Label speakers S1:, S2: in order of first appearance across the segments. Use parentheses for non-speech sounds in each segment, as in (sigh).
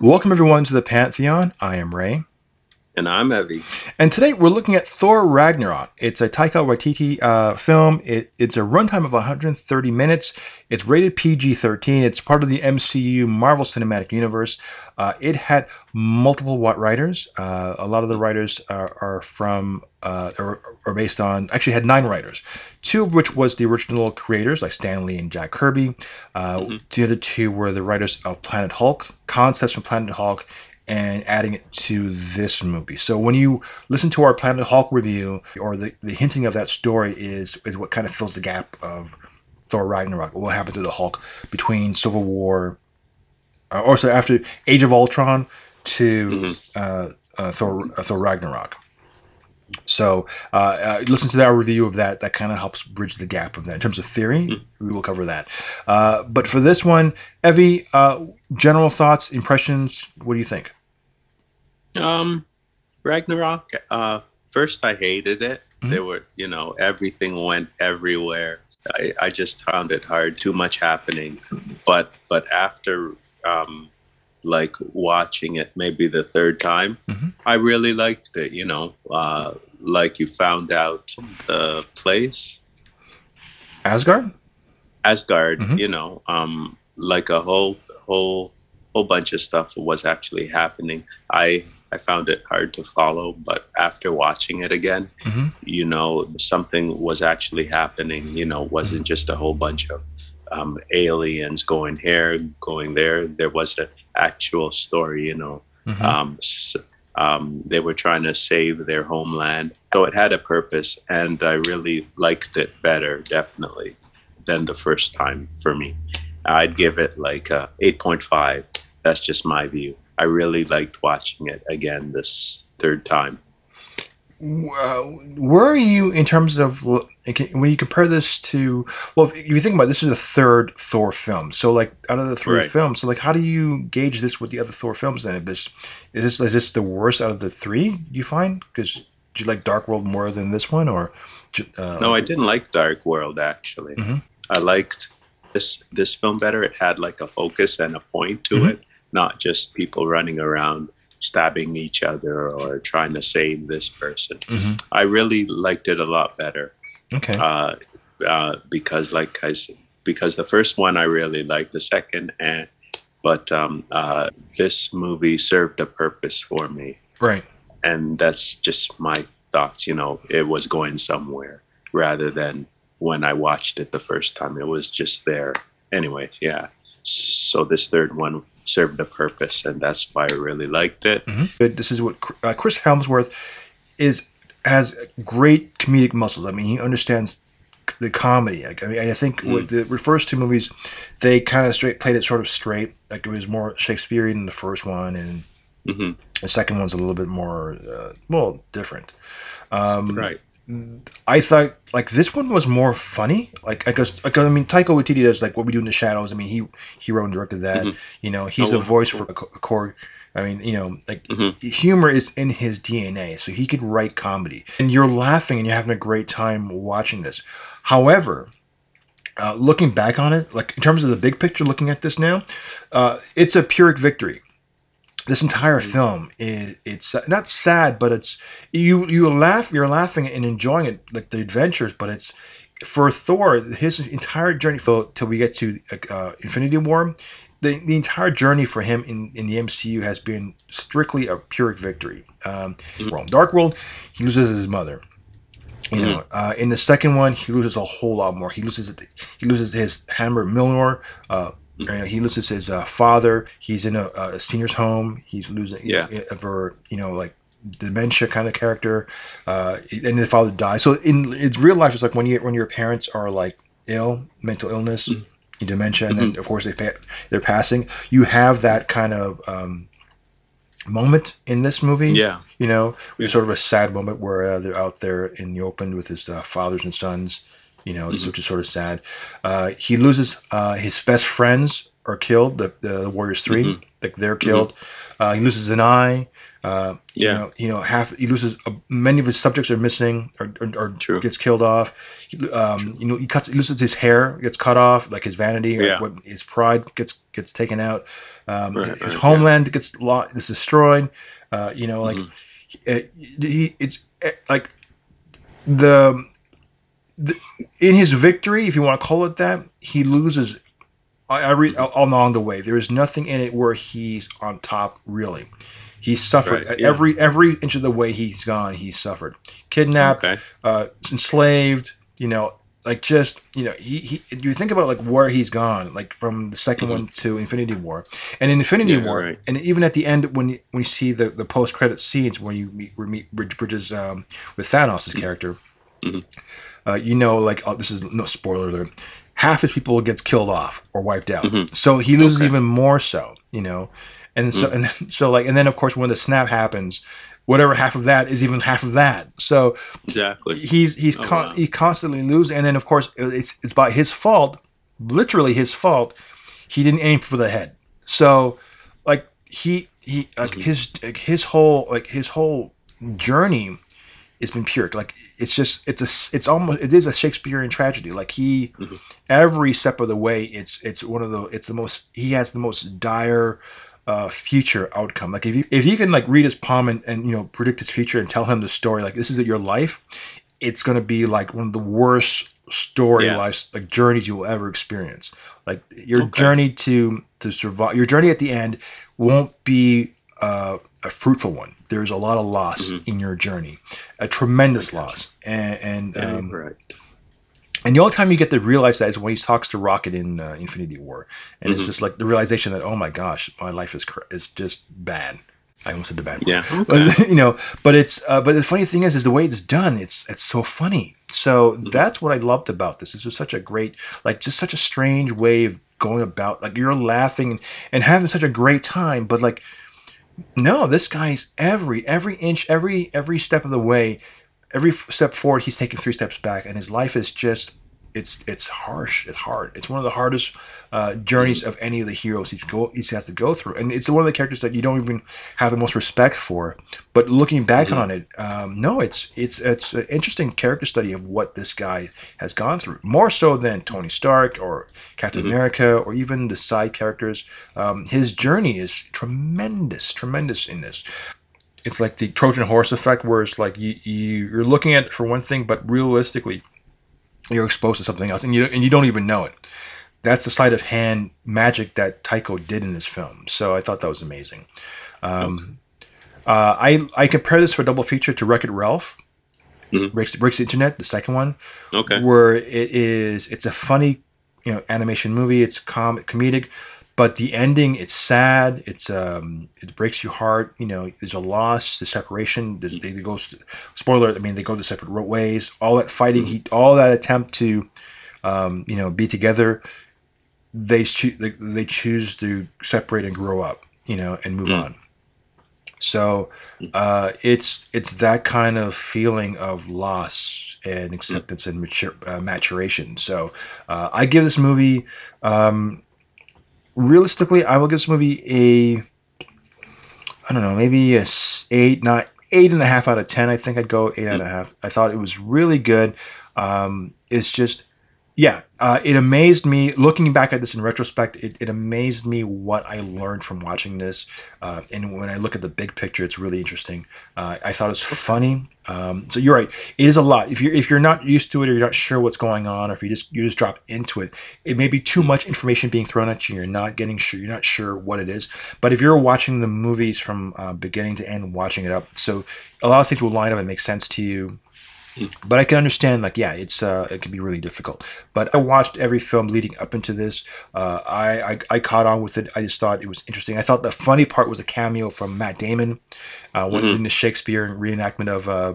S1: Welcome everyone to the Pantheon. I am Ray.
S2: And I'm Evie.
S1: And today we're looking at Thor Ragnarok. It's a Taika Waititi uh, film. It, it's a runtime of 130 minutes. It's rated PG 13. It's part of the MCU Marvel Cinematic Universe. Uh, it had multiple writers. Uh, a lot of the writers are, are from, uh, are, are, based on, actually had nine writers, two of which was the original creators, like Stan Lee and Jack Kirby. Uh, mm-hmm. The other two were the writers of Planet Hulk, concepts from Planet Hulk, and adding it to this movie. So when you listen to our Planet Hulk review, or the, the hinting of that story is is what kind of fills the gap of Thor Ragnarok. What happened to the Hulk between Civil War, uh, or so after Age of Ultron to mm-hmm. uh, uh, Thor uh, Thor Ragnarok. So uh, uh, listen to that review of that. That kind of helps bridge the gap of that in terms of theory. Mm-hmm. We will cover that. Uh, but for this one, Evie, uh, general thoughts, impressions. What do you think?
S2: Um, Ragnarok. Uh, first, I hated it. Mm-hmm. There were, you know, everything went everywhere. I, I just found it hard. Too much happening. But but after um, like watching it maybe the third time, mm-hmm. I really liked it. You know, uh, like you found out the place,
S1: Asgard.
S2: Asgard. Mm-hmm. You know, um, like a whole whole whole bunch of stuff was actually happening. I I found it hard to follow, but after watching it again, mm-hmm. you know, something was actually happening. You know, wasn't mm-hmm. just a whole bunch of um, aliens going here, going there. There was an actual story. You know, mm-hmm. um, so, um, they were trying to save their homeland, so it had a purpose, and I really liked it better, definitely, than the first time for me. I'd give it like a 8.5. That's just my view. I really liked watching it again this third time.
S1: Uh, where are you in terms of when you compare this to well if you think about it, this is the third thor film so like out of the three right. films so like how do you gauge this with the other thor films then if this is this is this the worst out of the three you find because do you like dark world more than this one or
S2: uh, no i didn't like dark world actually mm-hmm. i liked this this film better it had like a focus and a point to mm-hmm. it not just people running around stabbing each other or trying to save this person. Mm-hmm. I really liked it a lot better.
S1: Okay.
S2: Uh, uh, because, like I said, because the first one I really liked, the second, and but um, uh, this movie served a purpose for me.
S1: Right.
S2: And that's just my thoughts. You know, it was going somewhere rather than when I watched it the first time. It was just there. Anyway, yeah. So this third one served a purpose, and that's why I really liked it.
S1: Mm-hmm. This is what uh, Chris Hemsworth is has great comedic muscles. I mean, he understands the comedy. I mean, I think mm. with the first two movies, they kind of straight played it sort of straight. Like it was more Shakespearean in the first one, and mm-hmm. the second one's a little bit more uh, well different.
S2: Um, right.
S1: I thought like this one was more funny. Like I guess, like, I mean, Taika Waititi does like what we do in the shadows. I mean, he he wrote and directed that. Mm-hmm. You know, he's oh, the voice for a Korg. I mean, you know, like mm-hmm. humor is in his DNA, so he could write comedy, and you're laughing and you're having a great time watching this. However, uh, looking back on it, like in terms of the big picture, looking at this now, uh, it's a Pyrrhic victory this entire mm. film is it's not sad but it's you you laugh you're laughing and enjoying it like the adventures but it's for thor his entire journey for till we get to uh, infinity war the, the entire journey for him in, in the mcu has been strictly a pyrrhic victory um, mm-hmm. dark world he loses his mother you know, mm-hmm. uh, in the second one, he loses a whole lot more. He loses he loses his hammer Mjolnir, uh, uh, he loses his uh, father. He's in a, a, senior's home. He's losing,
S2: yeah,
S1: for you know, like dementia kind of character. Uh, and the father dies. So in it's real life, it's like when you when your parents are like ill, mental illness, mm-hmm. dementia, and mm-hmm. then of course they they're passing. You have that kind of um, moment in this movie.
S2: Yeah,
S1: you know, it's sort of a sad moment where uh, they're out there in the open with his uh, fathers and sons you know, mm-hmm. which is sort of sad. Uh, he loses uh, his best friends are killed. The, the Warriors 3 mm-hmm. like they're killed. Mm-hmm. Uh, he loses an eye. Uh, yeah. You know, you know, half he loses. Uh, many of his subjects are missing or, or, or gets killed off. He, um, you know, he cuts, he loses his hair, gets cut off, like his vanity, yeah. what, his pride gets gets taken out. Um, right, his right, homeland yeah. gets lost, is destroyed. Uh, you know, like mm-hmm. it, he, it's eh, like the, in his victory, if you want to call it that, he loses I, I read along the way. There is nothing in it where he's on top. Really, he suffered right, yeah. every every inch of the way he's gone. He suffered, kidnapped, okay. uh, enslaved. You know, like just you know, he, he you think about like where he's gone, like from the 2nd mm-hmm. one to Infinity War, and in Infinity yeah, War, right. and even at the end when when you see the the post credit scenes where you meet, meet Bridges um, with Thanos' mm-hmm. character. Mm-hmm. Uh, you know, like oh, this is no spoiler alert half his people gets killed off or wiped out. Mm-hmm. So he loses okay. even more so, you know. And so mm-hmm. and so like and then of course when the snap happens, whatever half of that is even half of that. So
S2: exactly.
S1: He's he's oh, con- wow. he constantly loses and then of course it's it's by his fault, literally his fault. He didn't aim for the head. So like he he like mm-hmm. his like, his whole like his whole journey it's been pure. Like it's just it's a it's almost it is a Shakespearean tragedy. Like he mm-hmm. every step of the way, it's it's one of the it's the most he has the most dire uh, future outcome. Like if you if you can like read his palm and, and you know predict his future and tell him the story, like this is your life, it's gonna be like one of the worst story yeah. life like journeys you will ever experience. Like your okay. journey to to survive, your journey at the end won't be uh, a fruitful one. There's a lot of loss mm-hmm. in your journey, a tremendous loss, and, and um, right. And the only time you get to realize that is when he talks to Rocket in uh, Infinity War, and mm-hmm. it's just like the realization that oh my gosh, my life is is just bad. I almost said the bad word.
S2: Yeah,
S1: okay. but, (laughs) you know, but it's uh, but the funny thing is, is the way it's done. It's it's so funny. So mm-hmm. that's what I loved about this. This was such a great, like, just such a strange way of going about. Like you're laughing and, and having such a great time, but like no, this guy's every every inch, every every step of the way, every step forward, he's taking three steps back, and his life is just it's it's harsh. It's hard. It's one of the hardest uh, journeys of any of the heroes he's go he has to go through, and it's one of the characters that you don't even have the most respect for. But looking back mm-hmm. on it, um, no, it's it's it's an interesting character study of what this guy has gone through, more so than Tony Stark or Captain mm-hmm. America or even the side characters. Um, his journey is tremendous, tremendous in this it's like the Trojan horse effect, where it's like you, you you're looking at it for one thing, but realistically, you're exposed to something else, and you and you don't even know it. That's the sleight of hand magic that Taika did in this film. So I thought that was amazing. Um, uh, I I compare this for double feature to Wreck It Ralph. Mm-hmm. Breaks, Breaks the Internet, the second one.
S2: Okay.
S1: Where it is, it's a funny, you know, animation movie. It's com- comedic, but the ending it's sad it's um it breaks your heart you know there's a loss the separation they, they go spoiler i mean they go the separate ways all that fighting he all that attempt to um you know be together they choose they, they choose to separate and grow up you know and move mm. on. So uh it's it's that kind of feeling of loss and acceptance and mature, uh, maturation. So uh, i give this movie um realistically, I will give this movie a I don't know, maybe a eight, not eight and a half out of ten. I think I'd go eight and a half. I thought it was really good. Um, it's just yeah, uh, it amazed me. Looking back at this in retrospect, it, it amazed me what I learned from watching this. Uh, and when I look at the big picture, it's really interesting. Uh, I thought it was funny. Um, so you're right. It is a lot. If you're if you're not used to it, or you're not sure what's going on, or if you just you just drop into it, it may be too much information being thrown at you. You're not getting sure. You're not sure what it is. But if you're watching the movies from uh, beginning to end, watching it up, so a lot of things will line up and make sense to you but I can understand, like, yeah, it's uh, it can be really difficult. But I watched every film leading up into this. Uh, I, I, I caught on with it. I just thought it was interesting. I thought the funny part was a cameo from Matt Damon, uh, when mm-hmm. in the Shakespeare reenactment of uh,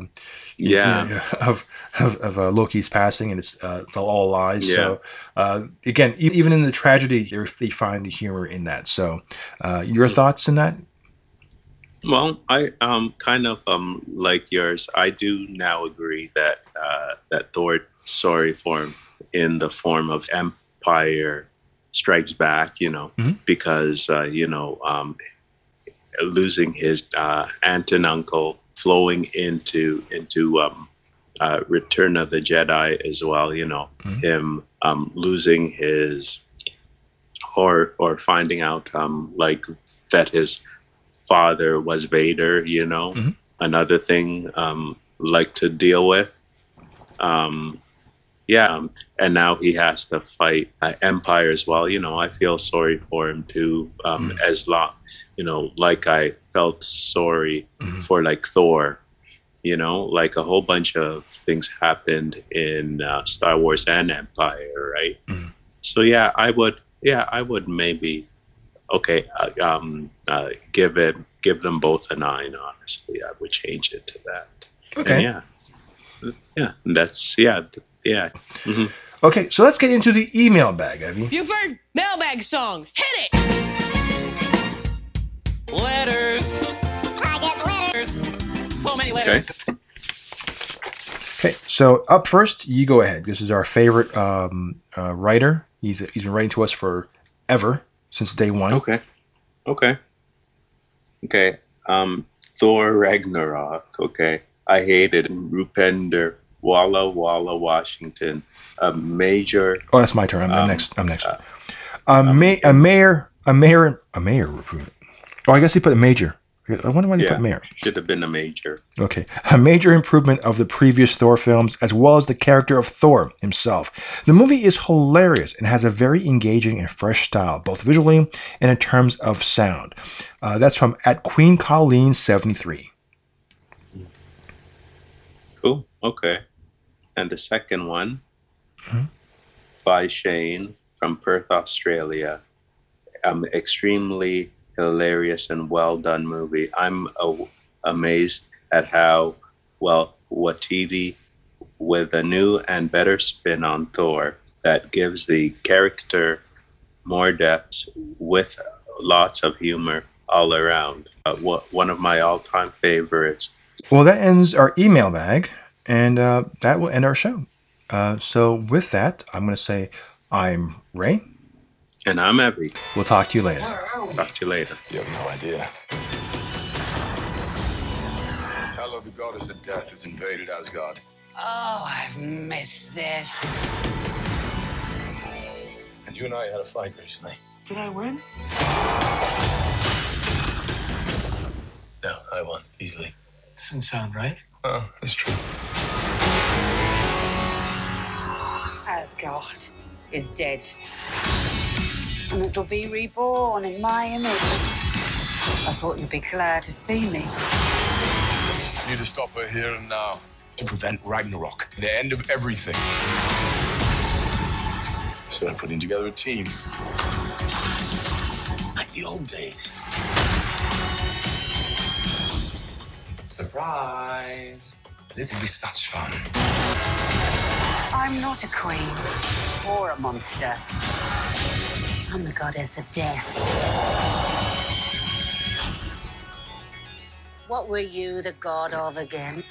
S2: yeah
S1: you know, (laughs) of of, of uh, Loki's passing, and it's uh, it's all lies. Yeah. So uh, again, even in the tragedy, they find the humor in that. So uh, your mm-hmm. thoughts in that?
S2: Well, I um kind of um like yours. I do now agree that uh, that Thor story form in the form of Empire Strikes Back, you know, mm-hmm. because uh, you know um, losing his uh, aunt and uncle, flowing into into um, uh, Return of the Jedi as well. You know, mm-hmm. him um, losing his or or finding out um, like that his father was Vader. You know, mm-hmm. another thing um, like to deal with. Um, yeah, and now he has to fight uh, Empire as well. You know, I feel sorry for him too. Um, mm-hmm. As long, you know, like I felt sorry mm-hmm. for like Thor. You know, like a whole bunch of things happened in uh, Star Wars and Empire, right? Mm-hmm. So yeah, I would, yeah, I would maybe, okay, uh, um, uh, give it, give them both a nine. Honestly, I would change it to that.
S1: Okay.
S2: And yeah, yeah, that's yeah yeah. Mm-hmm.
S1: Okay, so let's get into the email bag, Evie.
S3: Buford, mailbag song. Hit it! Letters. I get letters. So many letters.
S1: Okay. Okay, so up first, you go ahead. This is our favorite um, uh, writer. He's he's been writing to us for ever since day one.
S2: Okay. Okay. Okay. Um, Thor Ragnarok. Okay. I hated Rupender Walla Walla, Washington, a major.
S1: Oh, that's my turn. I'm, um, next. I'm next. Uh, a, um, ma- a mayor, a mayor, a mayor recruitment. Oh, I guess he put a major. I wonder why he yeah, put mayor.
S2: Should have been a major.
S1: Okay, a major improvement of the previous Thor films, as well as the character of Thor himself. The movie is hilarious and has a very engaging and fresh style, both visually and in terms of sound. Uh, that's from at Queen Colleen seventy three.
S2: Cool. Okay. And the second one mm-hmm. by Shane from Perth, Australia. I'm extremely hilarious and well done movie. I'm amazed at how well Waititi with a new and better spin on Thor, that gives the character more depth with lots of humor all around. Uh, one of my all-time favorites.
S1: Well, that ends our email bag. And uh, that will end our show. Uh, so, with that, I'm going to say I'm Ray.
S2: And I'm Evie.
S1: We'll talk to you later.
S2: Talk to you later.
S4: You have no idea. Hela, the goddess of death, has invaded Asgard.
S3: Oh, I've missed this.
S4: And you and I had a fight recently.
S3: Did I win?
S4: No, I won easily.
S3: Doesn't sound right.
S4: Oh, that's true.
S3: Asgard is dead. And it'll be reborn in my image. I thought you'd be glad to see me.
S4: I need to stop her here and now to prevent Ragnarok, the end of everything. So I'm putting together a team. Like the old days.
S5: Surprise! This will be such fun.
S3: I'm not a queen or a monster. I'm the goddess of death. What were you the god of again?